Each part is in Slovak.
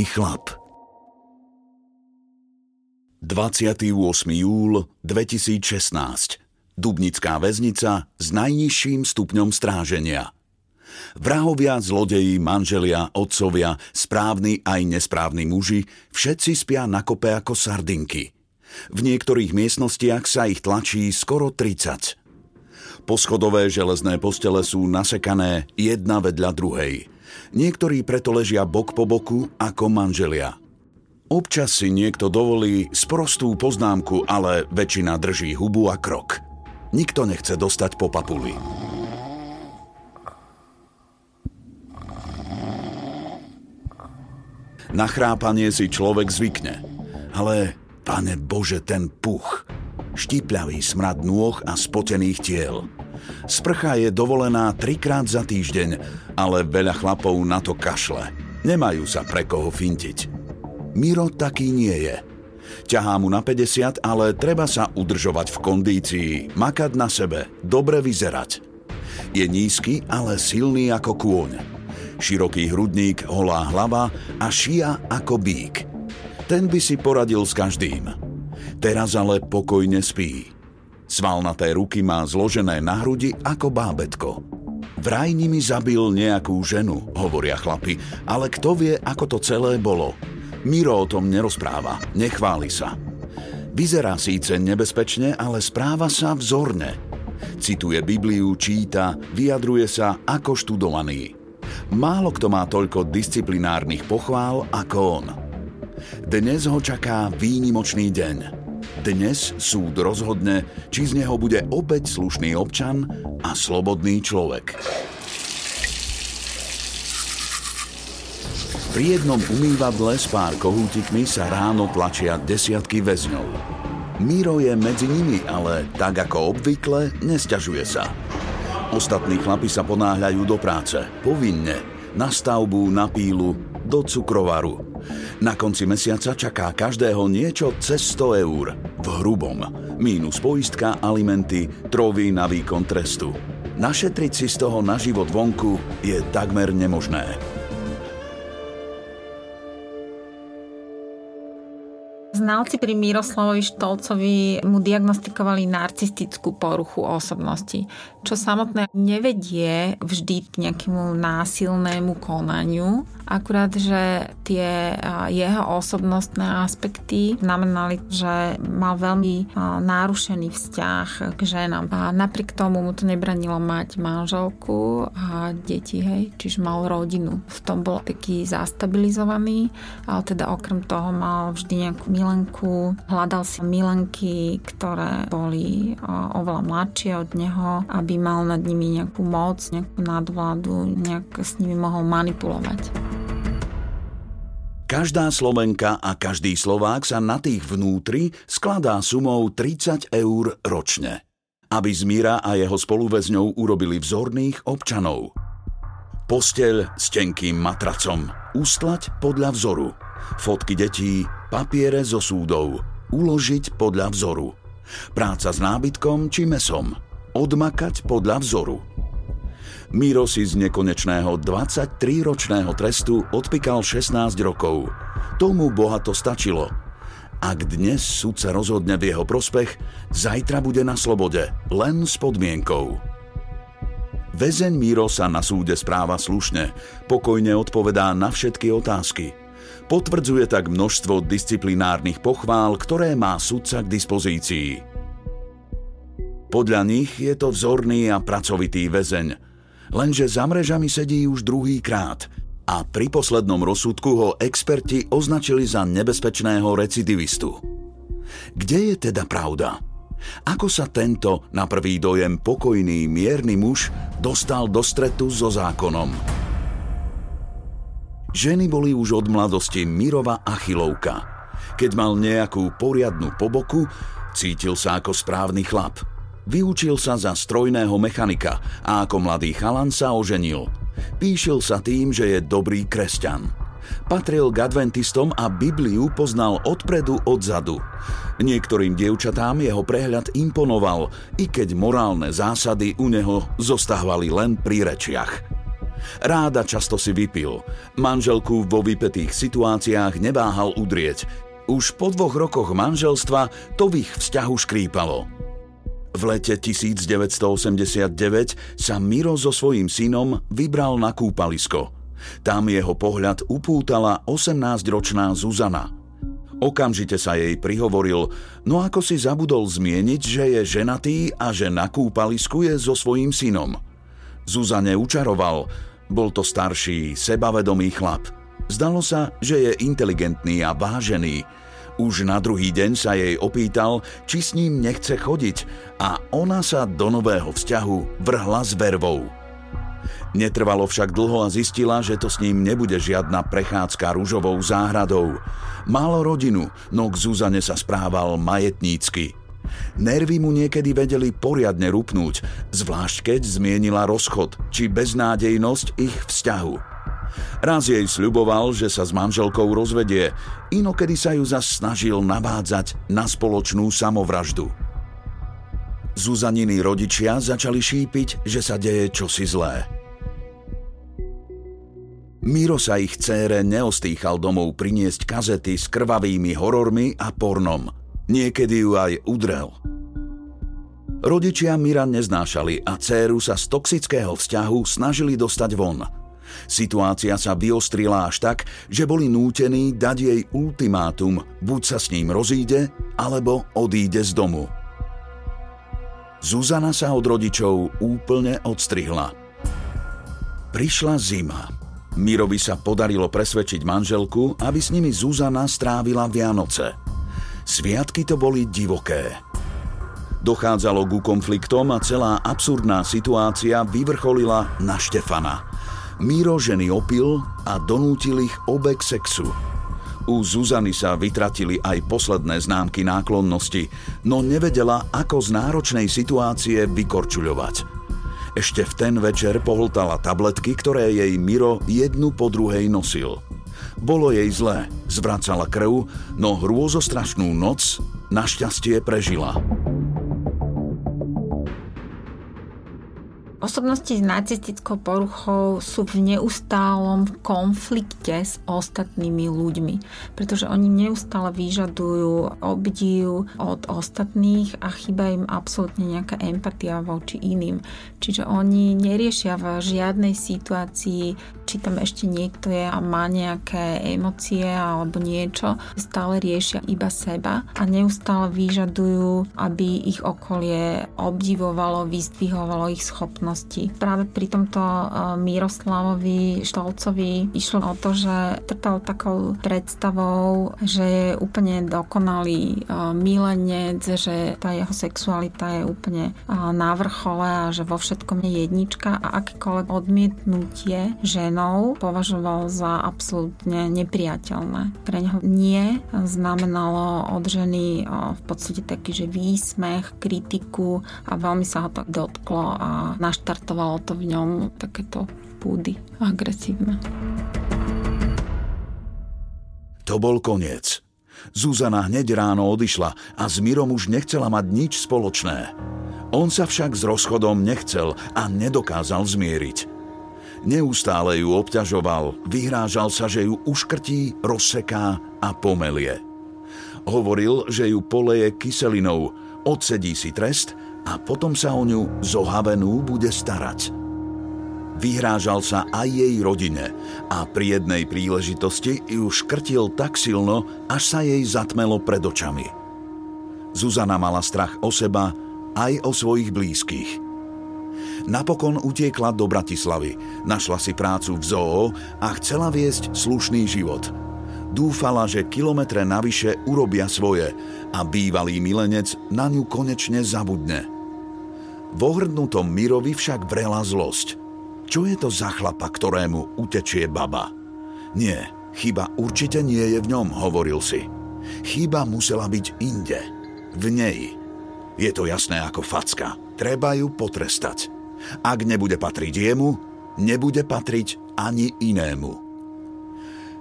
Správny chlap 28. júl 2016 Dubnická väznica s najnižším stupňom stráženia. Vrahovia, zlodeji, manželia, otcovia, správni aj nesprávni muži, všetci spia na kope ako sardinky. V niektorých miestnostiach sa ich tlačí skoro 30. Poschodové železné postele sú nasekané jedna vedľa druhej – Niektorí preto ležia bok po boku ako manželia. Občas si niekto dovolí sprostú poznámku, ale väčšina drží hubu a krok. Nikto nechce dostať po papuli. Na chrápanie si človek zvykne. Ale, pane Bože, ten puch. Štipľavý smrad nôh a spotených tiel. Sprcha je dovolená trikrát za týždeň, ale veľa chlapov na to kašle. Nemajú sa pre koho fintiť. Miro taký nie je. Ťahá mu na 50, ale treba sa udržovať v kondícii, makať na sebe, dobre vyzerať. Je nízky, ale silný ako kôň. Široký hrudník, holá hlava a šia ako bík. Ten by si poradil s každým. Teraz ale pokojne spí. Svalnaté ruky má zložené na hrudi ako bábetko. Vraj nimi zabil nejakú ženu, hovoria chlapi, ale kto vie, ako to celé bolo. Miro o tom nerozpráva, nechváli sa. Vyzerá síce nebezpečne, ale správa sa vzorne. Cituje Bibliu, číta, vyjadruje sa ako študovaný. Málo kto má toľko disciplinárnych pochvál ako on. Dnes ho čaká výnimočný deň – dnes súd rozhodne, či z neho bude opäť slušný občan a slobodný človek. Pri jednom umývadle s pár kohútikmi sa ráno tlačia desiatky väzňov. Miro je medzi nimi, ale tak ako obvykle, nesťažuje sa. Ostatní chlapi sa ponáhľajú do práce, povinne, na stavbu, na pílu, do cukrovaru. Na konci mesiaca čaká každého niečo cez 100 eur. V hrubom. Mínus poistka, alimenty, trovy na výkon trestu. Našetriť si z toho na život vonku je takmer nemožné. Znalci pri Miroslavovi Štolcovi mu diagnostikovali narcistickú poruchu osobnosti, čo samotné nevedie vždy k nejakému násilnému konaniu, Akurát, že tie jeho osobnostné aspekty znamenali, že mal veľmi nárušený vzťah k ženám. A napriek tomu mu to nebranilo mať manželku a deti, hej, čiže mal rodinu. V tom bol taký zastabilizovaný, ale teda okrem toho mal vždy nejakú milenku. Hľadal si milenky, ktoré boli oveľa mladšie od neho, aby mal nad nimi nejakú moc, nejakú nadvládu, nejak s nimi mohol manipulovať. Každá Slovenka a každý Slovák sa na tých vnútri skladá sumou 30 eur ročne, aby Zmíra a jeho spoluväzňov urobili vzorných občanov. Posteľ s tenkým matracom, ustlať podľa vzoru, fotky detí, papiere zo súdov, uložiť podľa vzoru, práca s nábytkom či mesom, odmakať podľa vzoru – Miro si z nekonečného 23-ročného trestu odpikal 16 rokov. Tomu bohato stačilo. Ak dnes sudca rozhodne v jeho prospech, zajtra bude na slobode, len s podmienkou. Väzeň Miro sa na súde správa slušne, pokojne odpovedá na všetky otázky. Potvrdzuje tak množstvo disciplinárnych pochvál, ktoré má sudca k dispozícii. Podľa nich je to vzorný a pracovitý väzeň, lenže za mrežami sedí už druhý krát a pri poslednom rozsudku ho experti označili za nebezpečného recidivistu. Kde je teda pravda? Ako sa tento, na prvý dojem pokojný, mierny muž dostal do stretu so zákonom? Ženy boli už od mladosti Mirova Achilovka. Keď mal nejakú poriadnu poboku, cítil sa ako správny chlap. Vyučil sa za strojného mechanika a ako mladý chalan sa oženil. Píšil sa tým, že je dobrý kresťan. Patril k adventistom a Bibliu poznal odpredu odzadu. Niektorým dievčatám jeho prehľad imponoval, i keď morálne zásady u neho zostávali len pri rečiach. Ráda často si vypil. Manželku vo vypetých situáciách neváhal udrieť. Už po dvoch rokoch manželstva to v ich vzťahu škrípalo. V lete 1989 sa Miro so svojím synom vybral na kúpalisko – tam jeho pohľad upútala 18-ročná Zuzana. Okamžite sa jej prihovoril, no ako si zabudol zmieniť, že je ženatý a že na kúpalisku je so svojím synom. Zuzane učaroval, bol to starší, sebavedomý chlap. Zdalo sa, že je inteligentný a vážený. Už na druhý deň sa jej opýtal, či s ním nechce chodiť a ona sa do nového vzťahu vrhla s vervou. Netrvalo však dlho a zistila, že to s ním nebude žiadna prechádzka rúžovou záhradou. Málo rodinu, no k Zuzane sa správal majetnícky. Nervy mu niekedy vedeli poriadne rupnúť, zvlášť keď zmienila rozchod či beznádejnosť ich vzťahu. Raz jej sľuboval, že sa s manželkou rozvedie, inokedy sa ju zas snažil navádzať na spoločnú samovraždu. Zuzaniny rodičia začali šípiť, že sa deje čosi zlé. Miro sa ich cére neostýchal domov priniesť kazety s krvavými horormi a pornom. Niekedy ju aj udrel. Rodičia Mira neznášali a céru sa z toxického vzťahu snažili dostať von. Situácia sa vyostrila až tak, že boli nútení dať jej ultimátum, buď sa s ním rozíde, alebo odíde z domu. Zuzana sa od rodičov úplne odstrihla. Prišla zima. Mirovi sa podarilo presvedčiť manželku, aby s nimi Zuzana strávila Vianoce. Sviatky to boli divoké. Dochádzalo ku konfliktom a celá absurdná situácia vyvrcholila na Štefana. Miro ženy opil a donútil ich obe k sexu. U Zuzany sa vytratili aj posledné známky náklonnosti, no nevedela, ako z náročnej situácie vykorčuľovať. Ešte v ten večer pohltala tabletky, ktoré jej Miro jednu po druhej nosil. Bolo jej zlé, zvracala krv, no hrôzostrašnú noc našťastie prežila. Osobnosti s narcistickou poruchou sú v neustálom konflikte s ostatnými ľuďmi, pretože oni neustále vyžadujú obdiv od ostatných a chýba im absolútne nejaká empatia voči iným. Čiže oni neriešia v žiadnej situácii, či tam ešte niekto je a má nejaké emócie alebo niečo. Stále riešia iba seba a neustále vyžadujú, aby ich okolie obdivovalo, vyzdvihovalo ich schopnosť osobnosti. Práve pri tomto e, Miroslavovi Štolcovi išlo o to, že trpel takou predstavou, že je úplne dokonalý e, milenec, že tá jeho sexualita je úplne e, na vrchole a že vo všetkom je jednička a akékoľvek odmietnutie ženou považoval za absolútne nepriateľné. Pre neho nie znamenalo od ženy v podstate taký, že výsmech, kritiku a veľmi sa ho to dotklo a naš naštartovalo to v ňom takéto púdy agresívne. To bol koniec. Zuzana hneď ráno odišla a s Mirom už nechcela mať nič spoločné. On sa však s rozchodom nechcel a nedokázal zmieriť. Neustále ju obťažoval, vyhrážal sa, že ju uškrtí, rozseká a pomelie. Hovoril, že ju poleje kyselinou, odsedí si trest a potom sa o ňu zohavenú bude starať. Vyhrážal sa aj jej rodine a pri jednej príležitosti ju škrtil tak silno, až sa jej zatmelo pred očami. Zuzana mala strach o seba aj o svojich blízkych. Napokon utiekla do Bratislavy, našla si prácu v zoo a chcela viesť slušný život. Dúfala, že kilometre navyše urobia svoje a bývalý milenec na ňu konečne zabudne. V ohrnutom Mirovi však vrela zlosť – čo je to za chlapa, ktorému utečie baba? Nie, chyba určite nie je v ňom, hovoril si. Chyba musela byť inde. V nej. Je to jasné ako facka. Treba ju potrestať. Ak nebude patriť jemu, nebude patriť ani inému.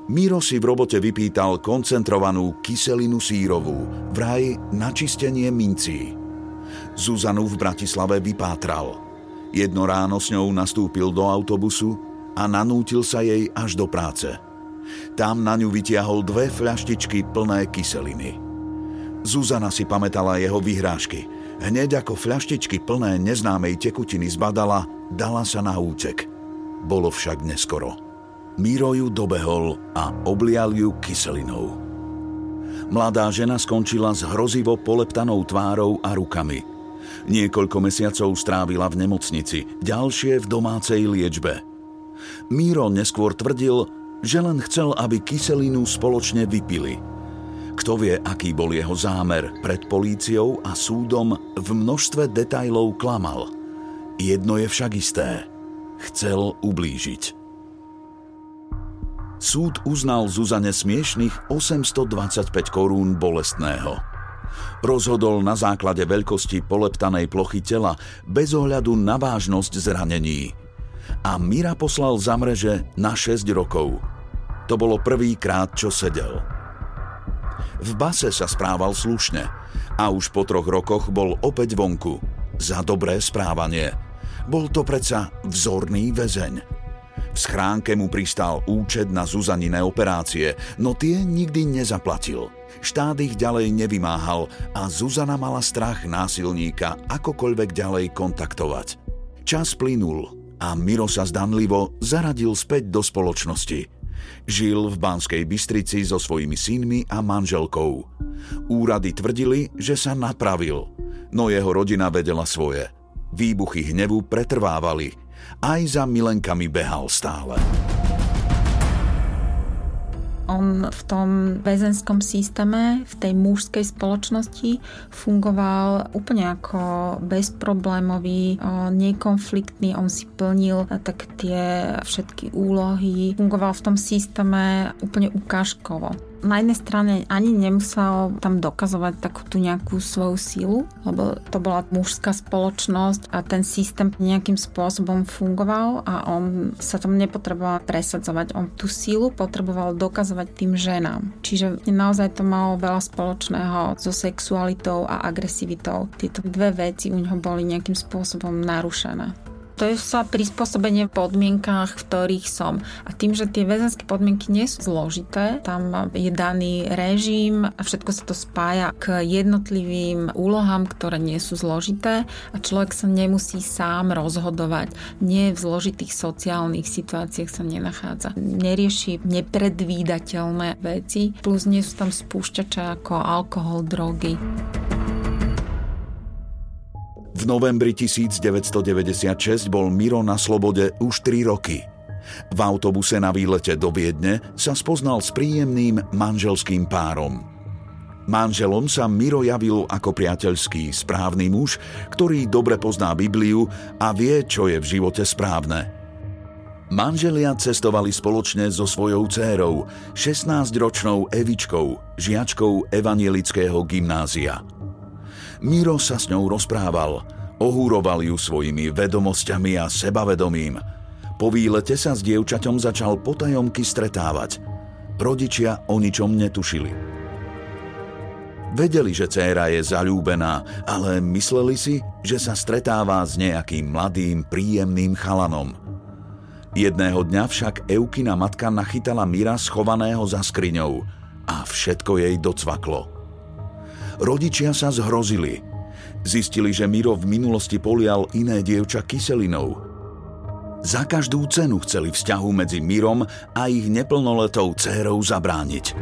Miro si v robote vypýtal koncentrovanú kyselinu sírovú, vraj na čistenie mincí. Zuzanu v Bratislave vypátral – Jedno ráno s ňou nastúpil do autobusu a nanútil sa jej až do práce. Tam na ňu vytiahol dve fľaštičky plné kyseliny. Zuzana si pamätala jeho vyhrážky. Hneď ako fľaštičky plné neznámej tekutiny zbadala, dala sa na útek. Bolo však neskoro. Miro ju dobehol a oblial ju kyselinou. Mladá žena skončila s hrozivo poleptanou tvárou a rukami – Niekoľko mesiacov strávila v nemocnici, ďalšie v domácej liečbe. Míro neskôr tvrdil, že len chcel, aby kyselinu spoločne vypili. Kto vie, aký bol jeho zámer, pred políciou a súdom v množstve detajlov klamal. Jedno je však isté. Chcel ublížiť. Súd uznal Zuzane smiešných 825 korún bolestného. Rozhodol na základe veľkosti poleptanej plochy tela bez ohľadu na vážnosť zranení. A Mira poslal za mreže na 6 rokov. To bolo prvýkrát, čo sedel. V base sa správal slušne a už po troch rokoch bol opäť vonku. Za dobré správanie. Bol to predsa vzorný väzeň. V schránke mu pristal účet na Zuzaniné operácie, no tie nikdy nezaplatil – Štát ich ďalej nevymáhal a Zuzana mala strach násilníka akokoľvek ďalej kontaktovať. Čas plynul a Miro sa zdanlivo zaradil späť do spoločnosti. Žil v Banskej Bystrici so svojimi synmi a manželkou. Úrady tvrdili, že sa napravil, no jeho rodina vedela svoje. Výbuchy hnevu pretrvávali. Aj za milenkami behal stále. On v tom väzenskom systéme, v tej mužskej spoločnosti fungoval úplne ako bezproblémový, nekonfliktný, on si plnil tak tie všetky úlohy, fungoval v tom systéme úplne ukážkovo na jednej strane ani nemusel tam dokazovať takú tú nejakú svoju sílu, lebo to bola mužská spoločnosť a ten systém nejakým spôsobom fungoval a on sa tam nepotreboval presadzovať. On tú sílu potreboval dokazovať tým ženám. Čiže naozaj to malo veľa spoločného so sexualitou a agresivitou. Tieto dve veci u neho boli nejakým spôsobom narušené. To je sa prispôsobenie v podmienkách, v ktorých som. A tým, že tie väzenské podmienky nie sú zložité, tam je daný režim a všetko sa to spája k jednotlivým úlohám, ktoré nie sú zložité a človek sa nemusí sám rozhodovať. Nie v zložitých sociálnych situáciách sa nenachádza. Nerieši nepredvídateľné veci, plus nie sú tam spúšťače ako alkohol, drogy. V novembri 1996 bol Miro na slobode už 3 roky. V autobuse na výlete do Viedne sa spoznal s príjemným manželským párom. Manželom sa Miro javil ako priateľský, správny muž, ktorý dobre pozná Bibliu a vie, čo je v živote správne. Manželia cestovali spoločne so svojou dcérou, 16-ročnou Evičkou, žiačkou evanielického gymnázia. Miro sa s ňou rozprával, ohúroval ju svojimi vedomosťami a sebavedomím. Po výlete sa s dievčaťom začal potajomky stretávať. Rodičia o ničom netušili. Vedeli, že dcéra je zalúbená, ale mysleli si, že sa stretáva s nejakým mladým, príjemným chalanom. Jedného dňa však Eukina matka nachytala Mira schovaného za skriňou a všetko jej docvaklo. Rodičia sa zhrozili. Zistili, že Miro v minulosti polial iné dievča kyselinou. Za každú cenu chceli vzťahu medzi Mirom a ich neplnoletou dcérou zabrániť.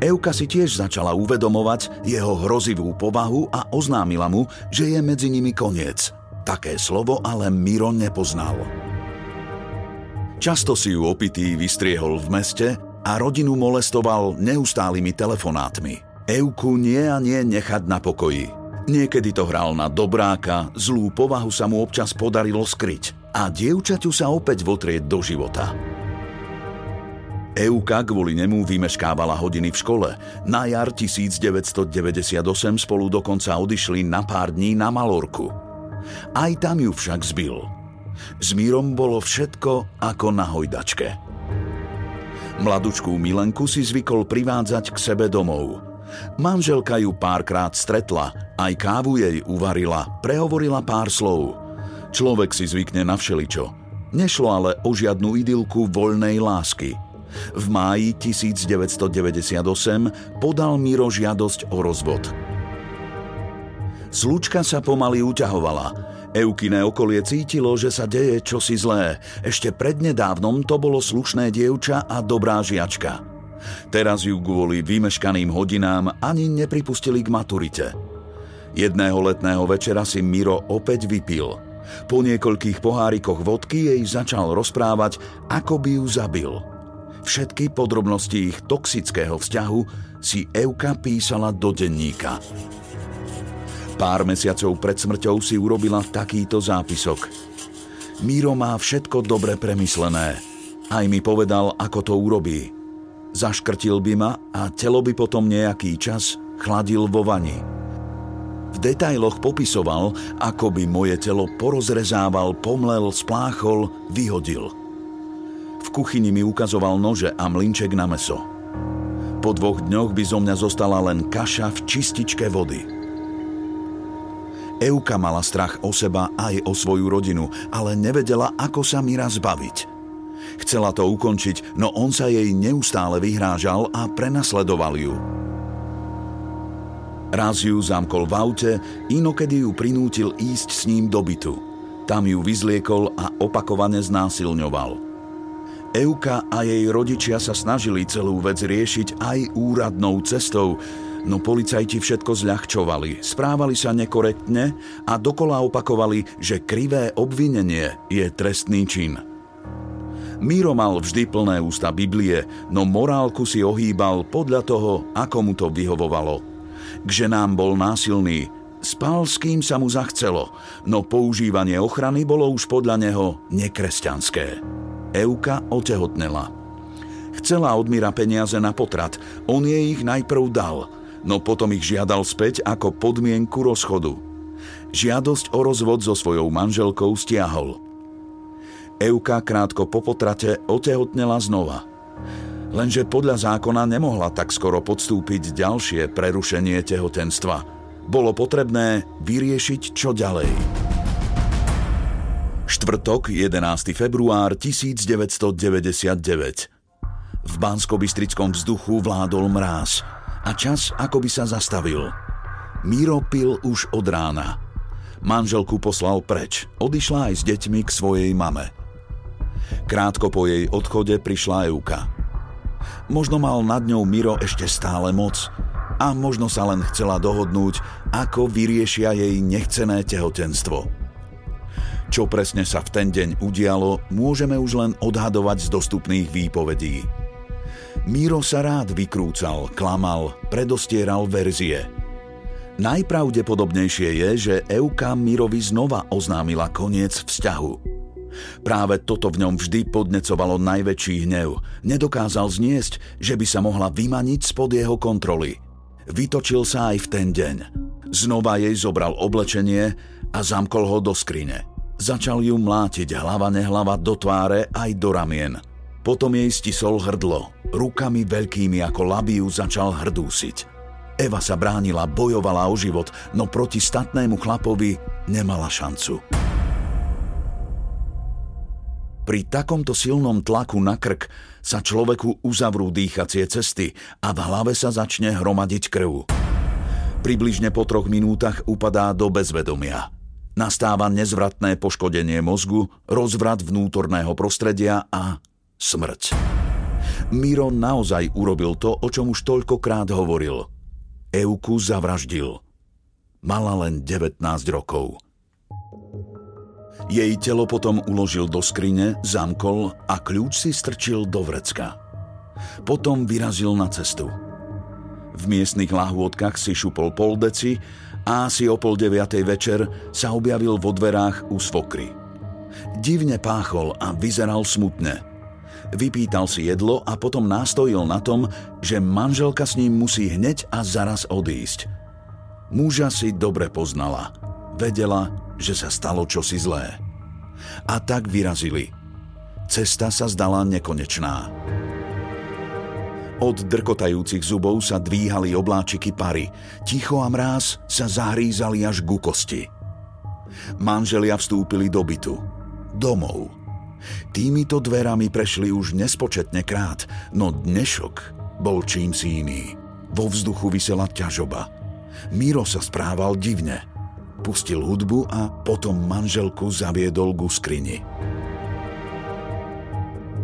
Euka si tiež začala uvedomovať jeho hrozivú povahu a oznámila mu, že je medzi nimi koniec. Také slovo ale Miro nepoznal. Často si ju opitý vystriehol v meste a rodinu molestoval neustálými telefonátmi. Euku nie a nie nechať na pokoji. Niekedy to hral na dobráka, zlú povahu sa mu občas podarilo skryť a dievčaťu sa opäť votrieť do života. Euka kvôli nemu vymeškávala hodiny v škole. Na jar 1998 spolu dokonca odišli na pár dní na Malorku. Aj tam ju však zbil – s Mírom bolo všetko ako na hojdačke. Mladučkú Milenku si zvykol privádzať k sebe domov. Manželka ju párkrát stretla, aj kávu jej uvarila, prehovorila pár slov. Človek si zvykne na všeličo. Nešlo ale o žiadnu idylku voľnej lásky. V máji 1998 podal Miro žiadosť o rozvod. Slučka sa pomaly uťahovala, Eukine okolie cítilo, že sa deje čosi zlé. Ešte prednedávnom to bolo slušné dievča a dobrá žiačka. Teraz ju kvôli vymeškaným hodinám ani nepripustili k maturite. Jedného letného večera si Miro opäť vypil. Po niekoľkých pohárikoch vodky jej začal rozprávať, ako by ju zabil. Všetky podrobnosti ich toxického vzťahu si Euka písala do denníka. Pár mesiacov pred smrťou si urobila takýto zápisok. Míro má všetko dobre premyslené. Aj mi povedal, ako to urobí. Zaškrtil by ma a telo by potom nejaký čas chladil vo vani. V detailoch popisoval, ako by moje telo porozrezával, pomlel, spláchol, vyhodil. V kuchyni mi ukazoval nože a mlinček na meso. Po dvoch dňoch by zo mňa zostala len kaša v čističke vody. Euka mala strach o seba aj o svoju rodinu, ale nevedela, ako sa Mira zbaviť. Chcela to ukončiť, no on sa jej neustále vyhrážal a prenasledoval ju. Raz ju zamkol v aute, inokedy ju prinútil ísť s ním do bytu. Tam ju vyzliekol a opakovane znásilňoval. Euka a jej rodičia sa snažili celú vec riešiť aj úradnou cestou, no policajti všetko zľahčovali, správali sa nekorektne a dokola opakovali, že krivé obvinenie je trestný čin. Míro mal vždy plné ústa Biblie, no morálku si ohýbal podľa toho, ako mu to vyhovovalo. K ženám bol násilný, spal s kým sa mu zachcelo, no používanie ochrany bolo už podľa neho nekresťanské. Euka otehotnela. Chcela od Míra peniaze na potrat, on jej ich najprv dal – no potom ich žiadal späť ako podmienku rozchodu. Žiadosť o rozvod so svojou manželkou stiahol. Euka krátko po potrate otehotnela znova. Lenže podľa zákona nemohla tak skoro podstúpiť ďalšie prerušenie tehotenstva. Bolo potrebné vyriešiť čo ďalej. Štvrtok, 11. február 1999. V bansko vzduchu vládol mráz – a čas ako by sa zastavil. Miro pil už od rána. Manželku poslal preč, odišla aj s deťmi k svojej mame. Krátko po jej odchode prišla Euka. Možno mal nad ňou Miro ešte stále moc a možno sa len chcela dohodnúť, ako vyriešia jej nechcené tehotenstvo. Čo presne sa v ten deň udialo, môžeme už len odhadovať z dostupných výpovedí. Míro sa rád vykrúcal, klamal, predostieral verzie. Najpravdepodobnejšie je, že Euka Mirovi znova oznámila koniec vzťahu. Práve toto v ňom vždy podnecovalo najväčší hnev. Nedokázal zniesť, že by sa mohla vymaniť spod jeho kontroly. Vytočil sa aj v ten deň. Znova jej zobral oblečenie a zamkol ho do skrine. Začal ju mlátiť hlava nehlava do tváre aj do ramien – potom jej stisol hrdlo. Rukami veľkými ako labiu začal hrdúsiť. Eva sa bránila, bojovala o život, no proti statnému chlapovi nemala šancu. Pri takomto silnom tlaku na krk sa človeku uzavrú dýchacie cesty a v hlave sa začne hromadiť krv. Približne po troch minútach upadá do bezvedomia. Nastáva nezvratné poškodenie mozgu, rozvrat vnútorného prostredia a smrť. Miro naozaj urobil to, o čom už toľkokrát hovoril. Euku zavraždil. Mala len 19 rokov. Jej telo potom uložil do skrine, zamkol a kľúč si strčil do vrecka. Potom vyrazil na cestu. V miestnych lahôdkach si šupol pol deci a asi o pol deviatej večer sa objavil vo dverách u svokry. Divne páchol a vyzeral smutne. Vypýtal si jedlo a potom nástojil na tom, že manželka s ním musí hneď a zaraz odísť. Muža si dobre poznala. Vedela, že sa stalo čosi zlé. A tak vyrazili. Cesta sa zdala nekonečná. Od drkotajúcich zubov sa dvíhali obláčiky pary. Ticho a mráz sa zahrízali až ku kosti. Manželia vstúpili do bytu. Domov. Týmito dverami prešli už nespočetne krát, no dnešok bol čím si iný. Vo vzduchu vysela ťažoba. Miro sa správal divne – pustil hudbu a potom manželku zaviedol ku skrini.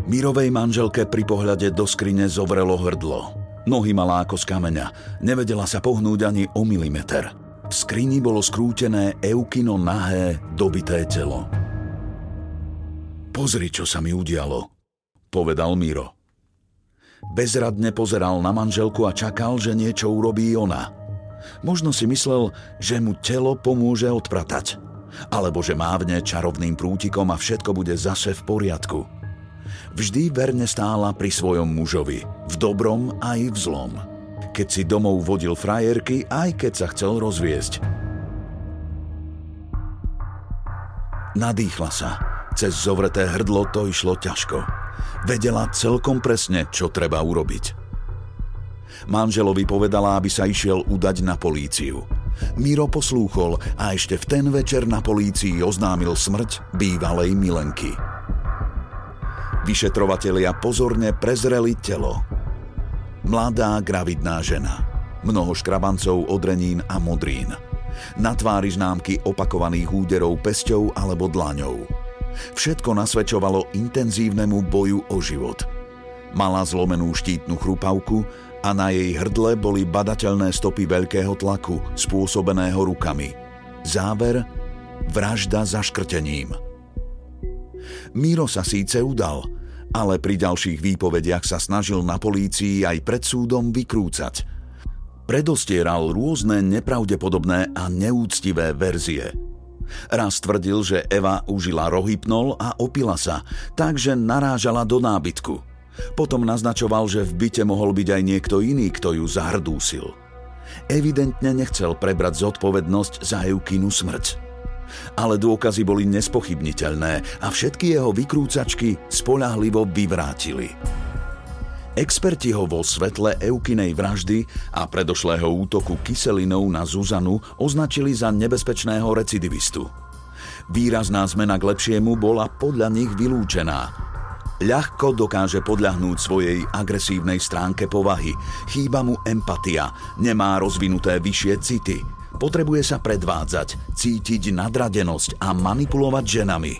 Mirovej manželke pri pohľade do skrine zovrelo hrdlo. Nohy mala ako z kameňa, nevedela sa pohnúť ani o milimeter. V skrini bolo skrútené Eukino nahé, dobité telo. Pozri, čo sa mi udialo, povedal Miro. Bezradne pozeral na manželku a čakal, že niečo urobí ona – Možno si myslel, že mu telo pomôže odpratať. Alebo že mávne čarovným prútikom a všetko bude zase v poriadku. Vždy verne stála pri svojom mužovi, v dobrom aj v zlom. Keď si domov vodil frajerky, aj keď sa chcel rozviesť. Nadýchla sa. Cez zovreté hrdlo to išlo ťažko. Vedela celkom presne, čo treba urobiť. Manželovi povedala, aby sa išiel udať na políciu. Miro poslúchol a ešte v ten večer na polícii oznámil smrť bývalej Milenky. Vyšetrovatelia pozorne prezreli telo. Mladá gravidná žena. Mnoho škrabancov odrenín a modrín. Na tvári známky opakovaných úderov pesťou alebo dlaňou. Všetko nasvedčovalo intenzívnemu boju o život. Mala zlomenú štítnu chrupavku a na jej hrdle boli badateľné stopy veľkého tlaku, spôsobeného rukami. Záver – vražda zaškrtením. Miro sa síce udal, ale pri ďalších výpovediach sa snažil na polícii aj pred súdom vykrúcať. Predostieral rôzne nepravdepodobné a neúctivé verzie. Raz tvrdil, že Eva užila rohypnol a opila sa, takže narážala do nábytku – potom naznačoval, že v byte mohol byť aj niekto iný, kto ju zahrdúsil. Evidentne nechcel prebrať zodpovednosť za Eukinu smrť. Ale dôkazy boli nespochybniteľné a všetky jeho vykrúcačky spolahlivo vyvrátili. Experti ho vo svetle Eukinej vraždy a predošlého útoku kyselinou na Zuzanu označili za nebezpečného recidivistu. Výrazná zmena k lepšiemu bola podľa nich vylúčená ľahko dokáže podľahnúť svojej agresívnej stránke povahy. Chýba mu empatia, nemá rozvinuté vyššie city, potrebuje sa predvádzať, cítiť nadradenosť a manipulovať ženami.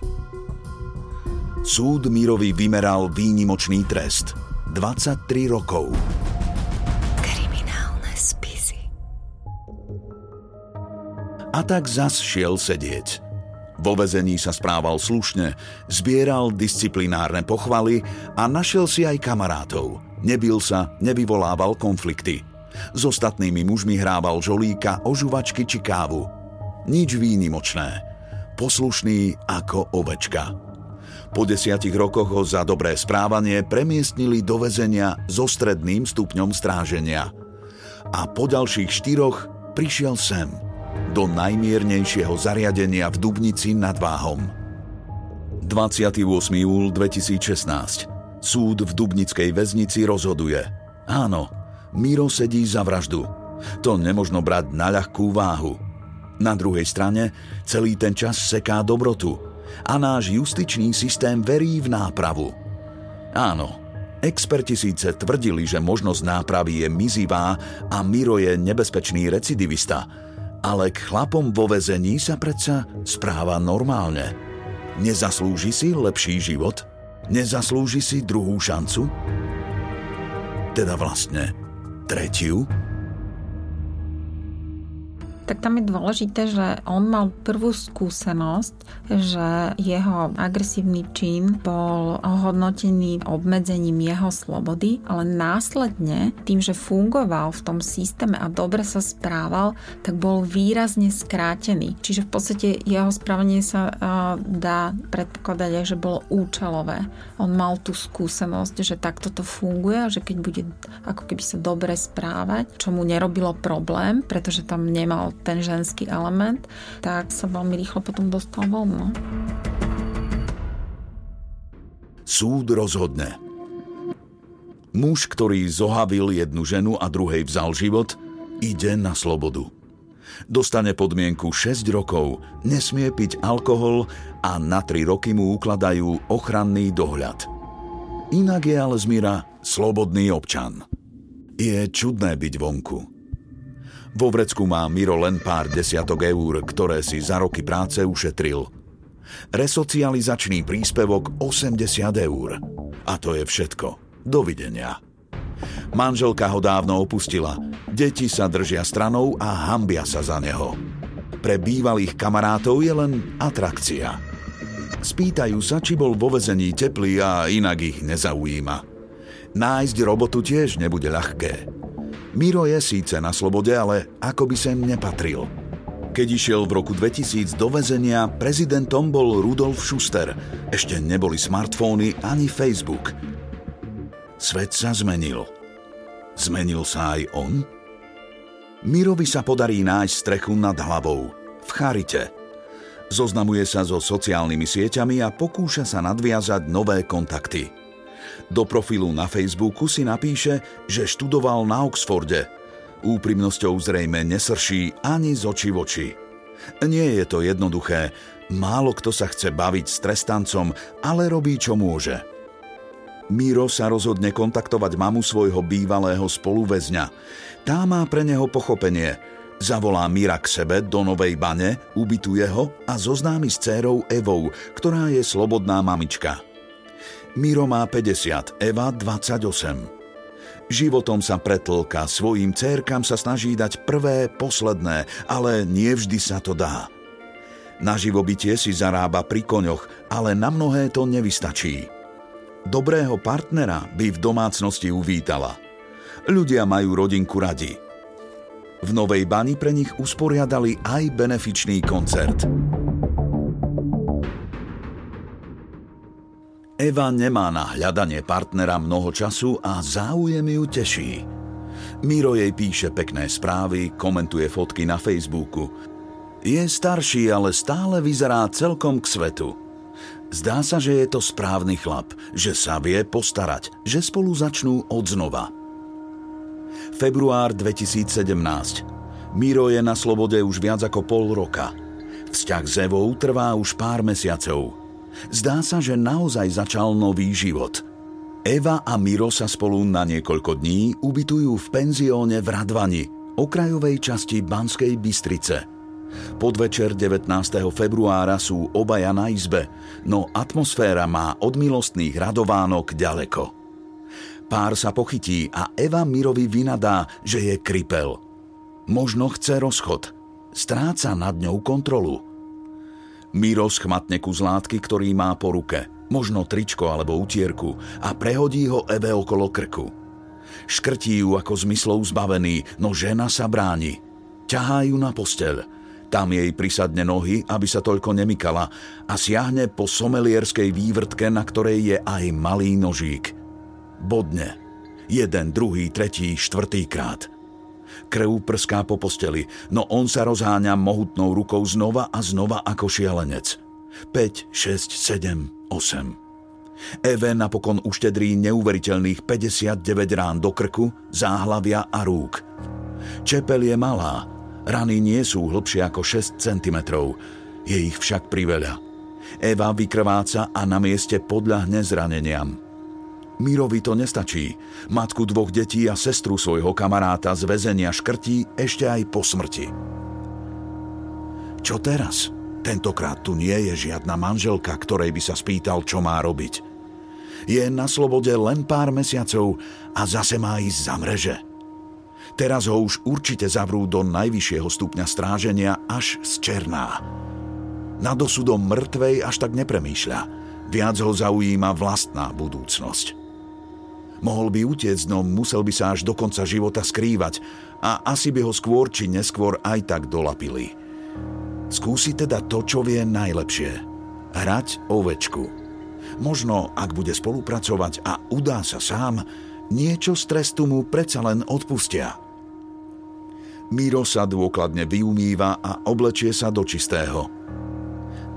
Súd Mírovi vymeral výnimočný trest. 23 rokov. Kriminálne spisy. A tak zas šiel sedieť. Vo vezení sa správal slušne, zbieral disciplinárne pochvaly a našiel si aj kamarátov. Nebil sa, nevyvolával konflikty. S ostatnými mužmi hrával žolíka, ožuvačky či kávu. Nič výnimočné. Poslušný ako ovečka. Po desiatich rokoch ho za dobré správanie premiestnili do väzenia so stredným stupňom stráženia. A po ďalších štyroch prišiel sem – do najmiernejšieho zariadenia v Dubnici nad Váhom. 28. júl 2016. Súd v Dubnickej väznici rozhoduje. Áno, Miro sedí za vraždu. To nemožno brať na ľahkú váhu. Na druhej strane celý ten čas seká dobrotu. A náš justičný systém verí v nápravu. Áno, experti síce tvrdili, že možnosť nápravy je mizivá a Miro je nebezpečný recidivista, ale k chlapom vo vezení sa predsa správa normálne. Nezaslúži si lepší život? Nezaslúži si druhú šancu? Teda vlastne tretiu? Tak tam je dôležité, že on mal prvú skúsenosť, že jeho agresívny čin bol hodnotený obmedzením jeho slobody, ale následne tým, že fungoval v tom systéme a dobre sa správal, tak bol výrazne skrátený. Čiže v podstate jeho správanie sa dá predpokladať, že bolo účelové. On mal tú skúsenosť, že takto to funguje, že keď bude ako keby sa dobre správať, čo mu nerobilo problém, pretože tam nemal ten ženský element, tak sa veľmi rýchlo potom dostal von. No. Súd rozhodne. Muž, ktorý zohavil jednu ženu a druhej vzal život, ide na slobodu. Dostane podmienku 6 rokov, nesmie piť alkohol a na 3 roky mu ukladajú ochranný dohľad. Inak je ale Zmira slobodný občan. Je čudné byť vonku. Vo vrecku má Miro len pár desiatok eur, ktoré si za roky práce ušetril. Resocializačný príspevok 80 eur. A to je všetko. Dovidenia. Manželka ho dávno opustila. Deti sa držia stranou a hambia sa za neho. Pre bývalých kamarátov je len atrakcia. Spýtajú sa, či bol vo vezení teplý a inak ich nezaujíma. Nájsť robotu tiež nebude ľahké. Miro je síce na slobode, ale ako by sem nepatril. Keď išiel v roku 2000 do väzenia, prezidentom bol Rudolf Schuster. Ešte neboli smartfóny ani Facebook. Svet sa zmenil. Zmenil sa aj on? Mirovi sa podarí nájsť strechu nad hlavou. V Charite. Zoznamuje sa so sociálnymi sieťami a pokúša sa nadviazať nové kontakty. Do profilu na Facebooku si napíše, že študoval na Oxforde. Úprimnosťou zrejme nesrší ani z očí v oči. Nie je to jednoduché. Málo kto sa chce baviť s trestancom, ale robí, čo môže. Miro sa rozhodne kontaktovať mamu svojho bývalého spoluväzňa. Tá má pre neho pochopenie. Zavolá Mira k sebe do Novej bane, ubytuje ho a zoznámi s dcérou Evou, ktorá je slobodná mamička. Miro má 50, Eva 28. Životom sa pretlka, svojim cérkam sa snaží dať prvé, posledné, ale nie vždy sa to dá. Na živobytie si zarába pri koňoch, ale na mnohé to nevystačí. Dobrého partnera by v domácnosti uvítala. Ľudia majú rodinku radi. V Novej bani pre nich usporiadali aj benefičný koncert. Eva nemá na hľadanie partnera mnoho času a záujem ju teší. Miro jej píše pekné správy, komentuje fotky na Facebooku. Je starší, ale stále vyzerá celkom k svetu. Zdá sa, že je to správny chlap, že sa vie postarať, že spolu začnú od znova. Február 2017. Miro je na slobode už viac ako pol roka. Vzťah s Evou trvá už pár mesiacov. Zdá sa, že naozaj začal nový život. Eva a Miro sa spolu na niekoľko dní ubytujú v penzióne v Radvani, okrajovej časti Banskej Bystrice. Podvečer 19. februára sú obaja na izbe, no atmosféra má od milostných radovánok ďaleko. Pár sa pochytí a Eva Mirovi vynadá, že je kripel. Možno chce rozchod. Stráca nad ňou kontrolu. Miro schmatne kus látky, ktorý má po ruke, možno tričko alebo utierku a prehodí ho Eve okolo krku. Škrtí ju ako zmyslov zbavený, no žena sa bráni. Ťahá ju na posteľ. Tam jej prisadne nohy, aby sa toľko nemykala a siahne po somelierskej vývrtke, na ktorej je aj malý nožík. Bodne. Jeden, druhý, tretí, štvrtý krát – Krv prská po posteli, no on sa rozháňa mohutnou rukou znova a znova ako šialenec. 5, 6, 7, 8. Eve napokon uštedrí neuveriteľných 59 rán do krku, záhlavia a rúk. Čepel je malá, rany nie sú hlbšie ako 6 cm, je ich však priveľa. Eva vykrváca a na mieste podľahne zraneniam. Mirovi to nestačí. Matku dvoch detí a sestru svojho kamaráta z väzenia škrtí ešte aj po smrti. Čo teraz? Tentokrát tu nie je žiadna manželka, ktorej by sa spýtal, čo má robiť. Je na slobode len pár mesiacov a zase má ísť za mreže. Teraz ho už určite zavrú do najvyššieho stupňa stráženia až z černá. Nad osudom mŕtvej až tak nepremýšľa. Viac ho zaujíma vlastná budúcnosť. Mohol by utiecť, no musel by sa až do konca života skrývať a asi by ho skôr či neskôr aj tak dolapili. Skúsi teda to, čo vie najlepšie. Hrať ovečku. Možno, ak bude spolupracovať a udá sa sám, niečo z trestu mu predsa len odpustia. Miro sa dôkladne vyumýva a oblečie sa do čistého.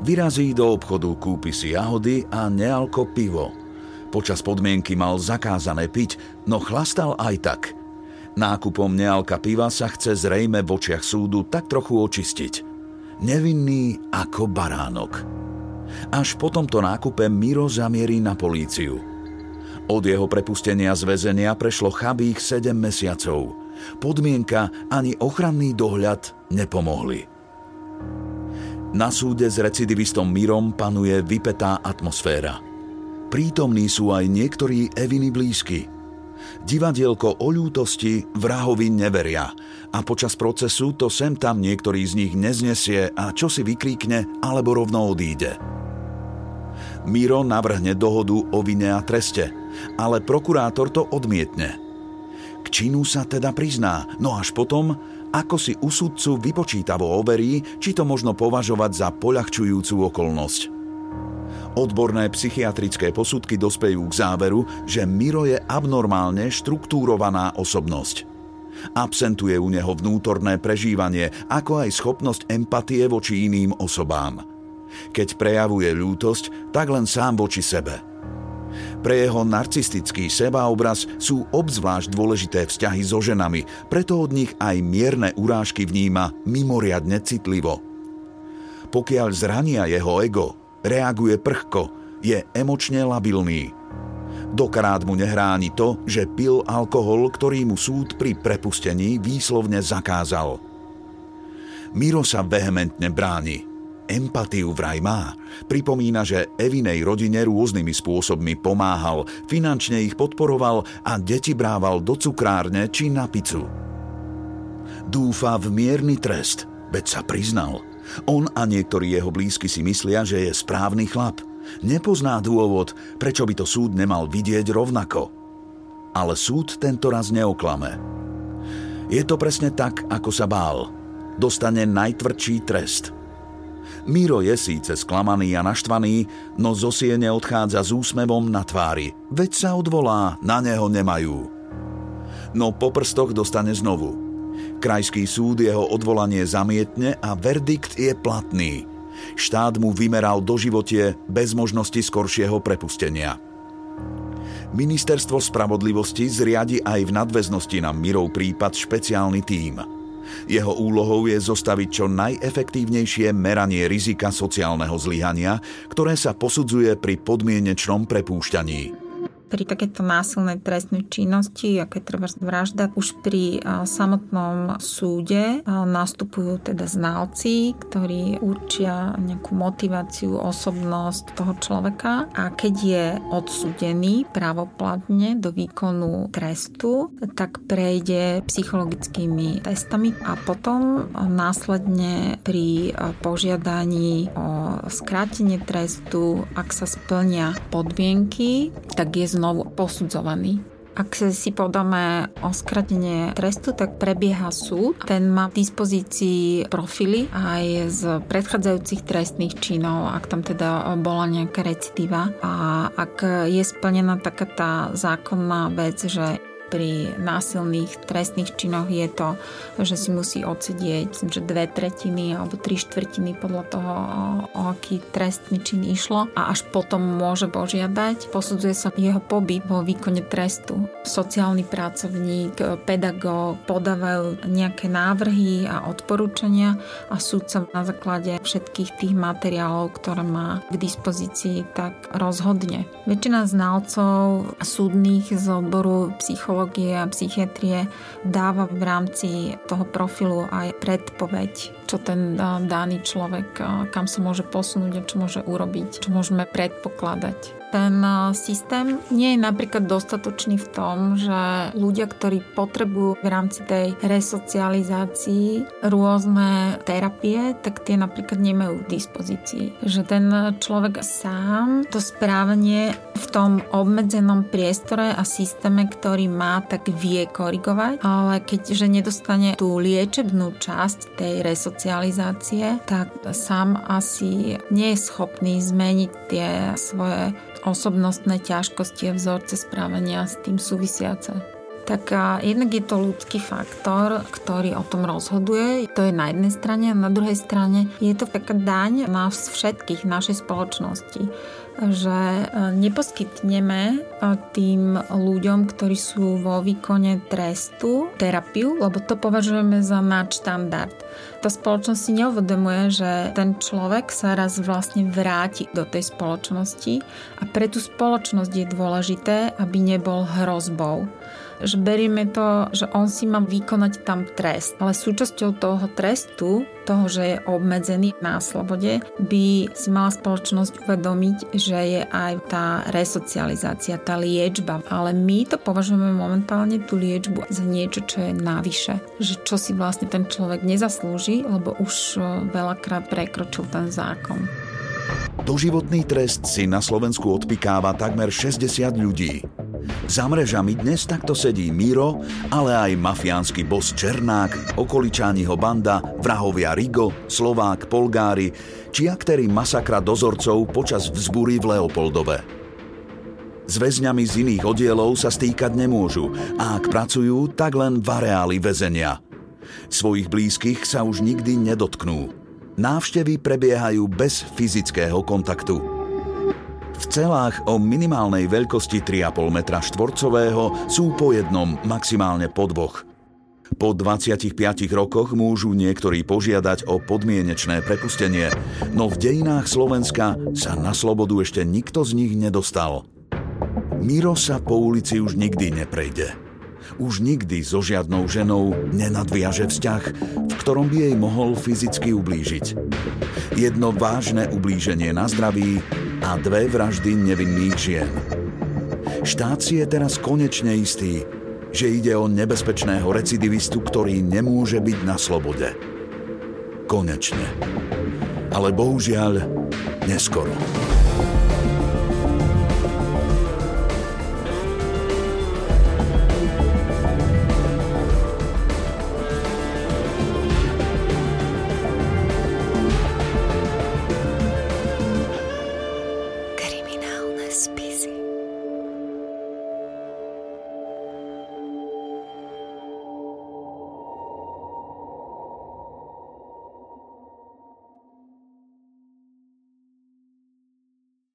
Vyrazí do obchodu, kúpi si jahody a nealko pivo. Počas podmienky mal zakázané piť, no chlastal aj tak. Nákupom nealka piva sa chce zrejme v očiach súdu tak trochu očistiť. Nevinný ako baránok. Až po tomto nákupe Miro zamierí na políciu. Od jeho prepustenia z väzenia prešlo chabých 7 mesiacov – podmienka ani ochranný dohľad nepomohli. Na súde s recidivistom Mirom panuje vypetá atmosféra. Prítomní sú aj niektorí Eviny blízky. Divadielko o ľútosti vrahovi neveria a počas procesu to sem tam niektorý z nich neznesie a čo si vykríkne alebo rovno odíde. Miro navrhne dohodu o vine a treste, ale prokurátor to odmietne – k činu sa teda prizná, no až potom, ako si u sudcu vypočítavo overí, či to možno považovať za poľahčujúcu okolnosť. Odborné psychiatrické posudky dospejú k záveru, že Miro je abnormálne štruktúrovaná osobnosť. Absentuje u neho vnútorné prežívanie, ako aj schopnosť empatie voči iným osobám. Keď prejavuje ľútosť, tak len sám voči sebe – pre jeho narcistický sebaobraz sú obzvlášť dôležité vzťahy so ženami, preto od nich aj mierne urážky vníma mimoriadne citlivo. Pokiaľ zrania jeho ego, reaguje prchko, je emočne labilný. Dokrát mu nehráni to, že pil alkohol, ktorý mu súd pri prepustení výslovne zakázal. Miro sa vehementne bráni – empatiu vraj má. Pripomína, že Evinej rodine rôznymi spôsobmi pomáhal, finančne ich podporoval a deti brával do cukrárne či na pizzu. Dúfa v mierny trest, veď sa priznal. On a niektorí jeho blízky si myslia, že je správny chlap. Nepozná dôvod, prečo by to súd nemal vidieť rovnako. Ale súd tento raz neoklame. Je to presne tak, ako sa bál. Dostane najtvrdší trest – Miro je síce sklamaný a naštvaný, no zo siene odchádza s úsmevom na tvári. Veď sa odvolá, na neho nemajú. No po prstoch dostane znovu. Krajský súd jeho odvolanie zamietne a verdikt je platný. Štát mu vymeral do životie bez možnosti skoršieho prepustenia. Ministerstvo spravodlivosti zriadi aj v nadväznosti na Mirov prípad špeciálny tím – jeho úlohou je zostaviť čo najefektívnejšie meranie rizika sociálneho zlyhania, ktoré sa posudzuje pri podmienečnom prepúšťaní pri takéto násilnej trestnej činnosti, je treba vražda, už pri samotnom súde nastupujú teda znalci, ktorí určia nejakú motiváciu, osobnosť toho človeka. A keď je odsúdený právoplatne do výkonu trestu, tak prejde psychologickými testami a potom následne pri požiadaní o skrátenie trestu, ak sa splnia podmienky, tak je znovu posudzovaný. Ak si podáme o skratenie trestu, tak prebieha súd. Ten má v dispozícii profily aj z predchádzajúcich trestných činov, ak tam teda bola nejaká recidíva. A ak je splnená taká tá zákonná vec, že pri násilných trestných činoch je to, že si musí odsedieť že dve tretiny alebo tri štvrtiny podľa toho, o aký trestný čin išlo a až potom môže požiadať. Posudzuje sa jeho pobyt vo výkone trestu. Sociálny pracovník, pedagóg podávajú nejaké návrhy a odporúčania a súdca na základe všetkých tých materiálov, ktoré má k dispozícii, tak rozhodne. Väčšina znalcov súdnych z odboru psychológie a psychiatrie dáva v rámci toho profilu aj predpoveď, čo ten daný človek, kam sa môže posunúť a čo môže urobiť, čo môžeme predpokladať ten systém nie je napríklad dostatočný v tom, že ľudia, ktorí potrebujú v rámci tej resocializácii rôzne terapie, tak tie napríklad nemajú k dispozícii. Že ten človek sám to správanie v tom obmedzenom priestore a systéme, ktorý má, tak vie korigovať, ale keďže nedostane tú liečebnú časť tej resocializácie, tak sám asi nie je schopný zmeniť tie svoje osobnostné ťažkosti a vzorce správania s tým súvisiace. Tak jednak je to ľudský faktor, ktorý o tom rozhoduje. To je na jednej strane a na druhej strane je to taká daň nás všetkých, našej spoločnosti že e, neposkytneme e, tým ľuďom, ktorí sú vo výkone trestu, terapiu, lebo to považujeme za nadštandard. Tá spoločnosť si neuvedomuje, že ten človek sa raz vlastne vráti do tej spoločnosti a pre tú spoločnosť je dôležité, aby nebol hrozbou že berieme to, že on si má vykonať tam trest. Ale súčasťou toho trestu, toho, že je obmedzený na slobode, by si mala spoločnosť uvedomiť, že je aj tá resocializácia, tá liečba. Ale my to považujeme momentálne tú liečbu za niečo, čo je navyše. Že čo si vlastne ten človek nezaslúži, lebo už veľakrát prekročil ten zákon. Doživotný trest si na Slovensku odpikáva takmer 60 ľudí. Za mrežami dnes takto sedí Miro, ale aj mafiánsky bos Černák, okoličániho banda, vrahovia Rigo, Slovák, Polgári, či aktéry masakra dozorcov počas vzbúry v Leopoldove. S väzňami z iných oddielov sa stýkať nemôžu a ak pracujú, tak len v areáli väzenia. Svojich blízkych sa už nikdy nedotknú. Návštevy prebiehajú bez fyzického kontaktu. V celách o minimálnej veľkosti 3,5 m štvorcového sú po jednom, maximálne po dvoch. Po 25 rokoch môžu niektorí požiadať o podmienečné prepustenie, no v dejinách Slovenska sa na slobodu ešte nikto z nich nedostal. Miro sa po ulici už nikdy neprejde. Už nikdy so žiadnou ženou nenadviaže vzťah, v ktorom by jej mohol fyzicky ublížiť. Jedno vážne ublíženie na zdraví a dve vraždy nevinných žien. Štát si je teraz konečne istý, že ide o nebezpečného recidivistu, ktorý nemôže byť na slobode. Konečne. Ale bohužiaľ, neskoro.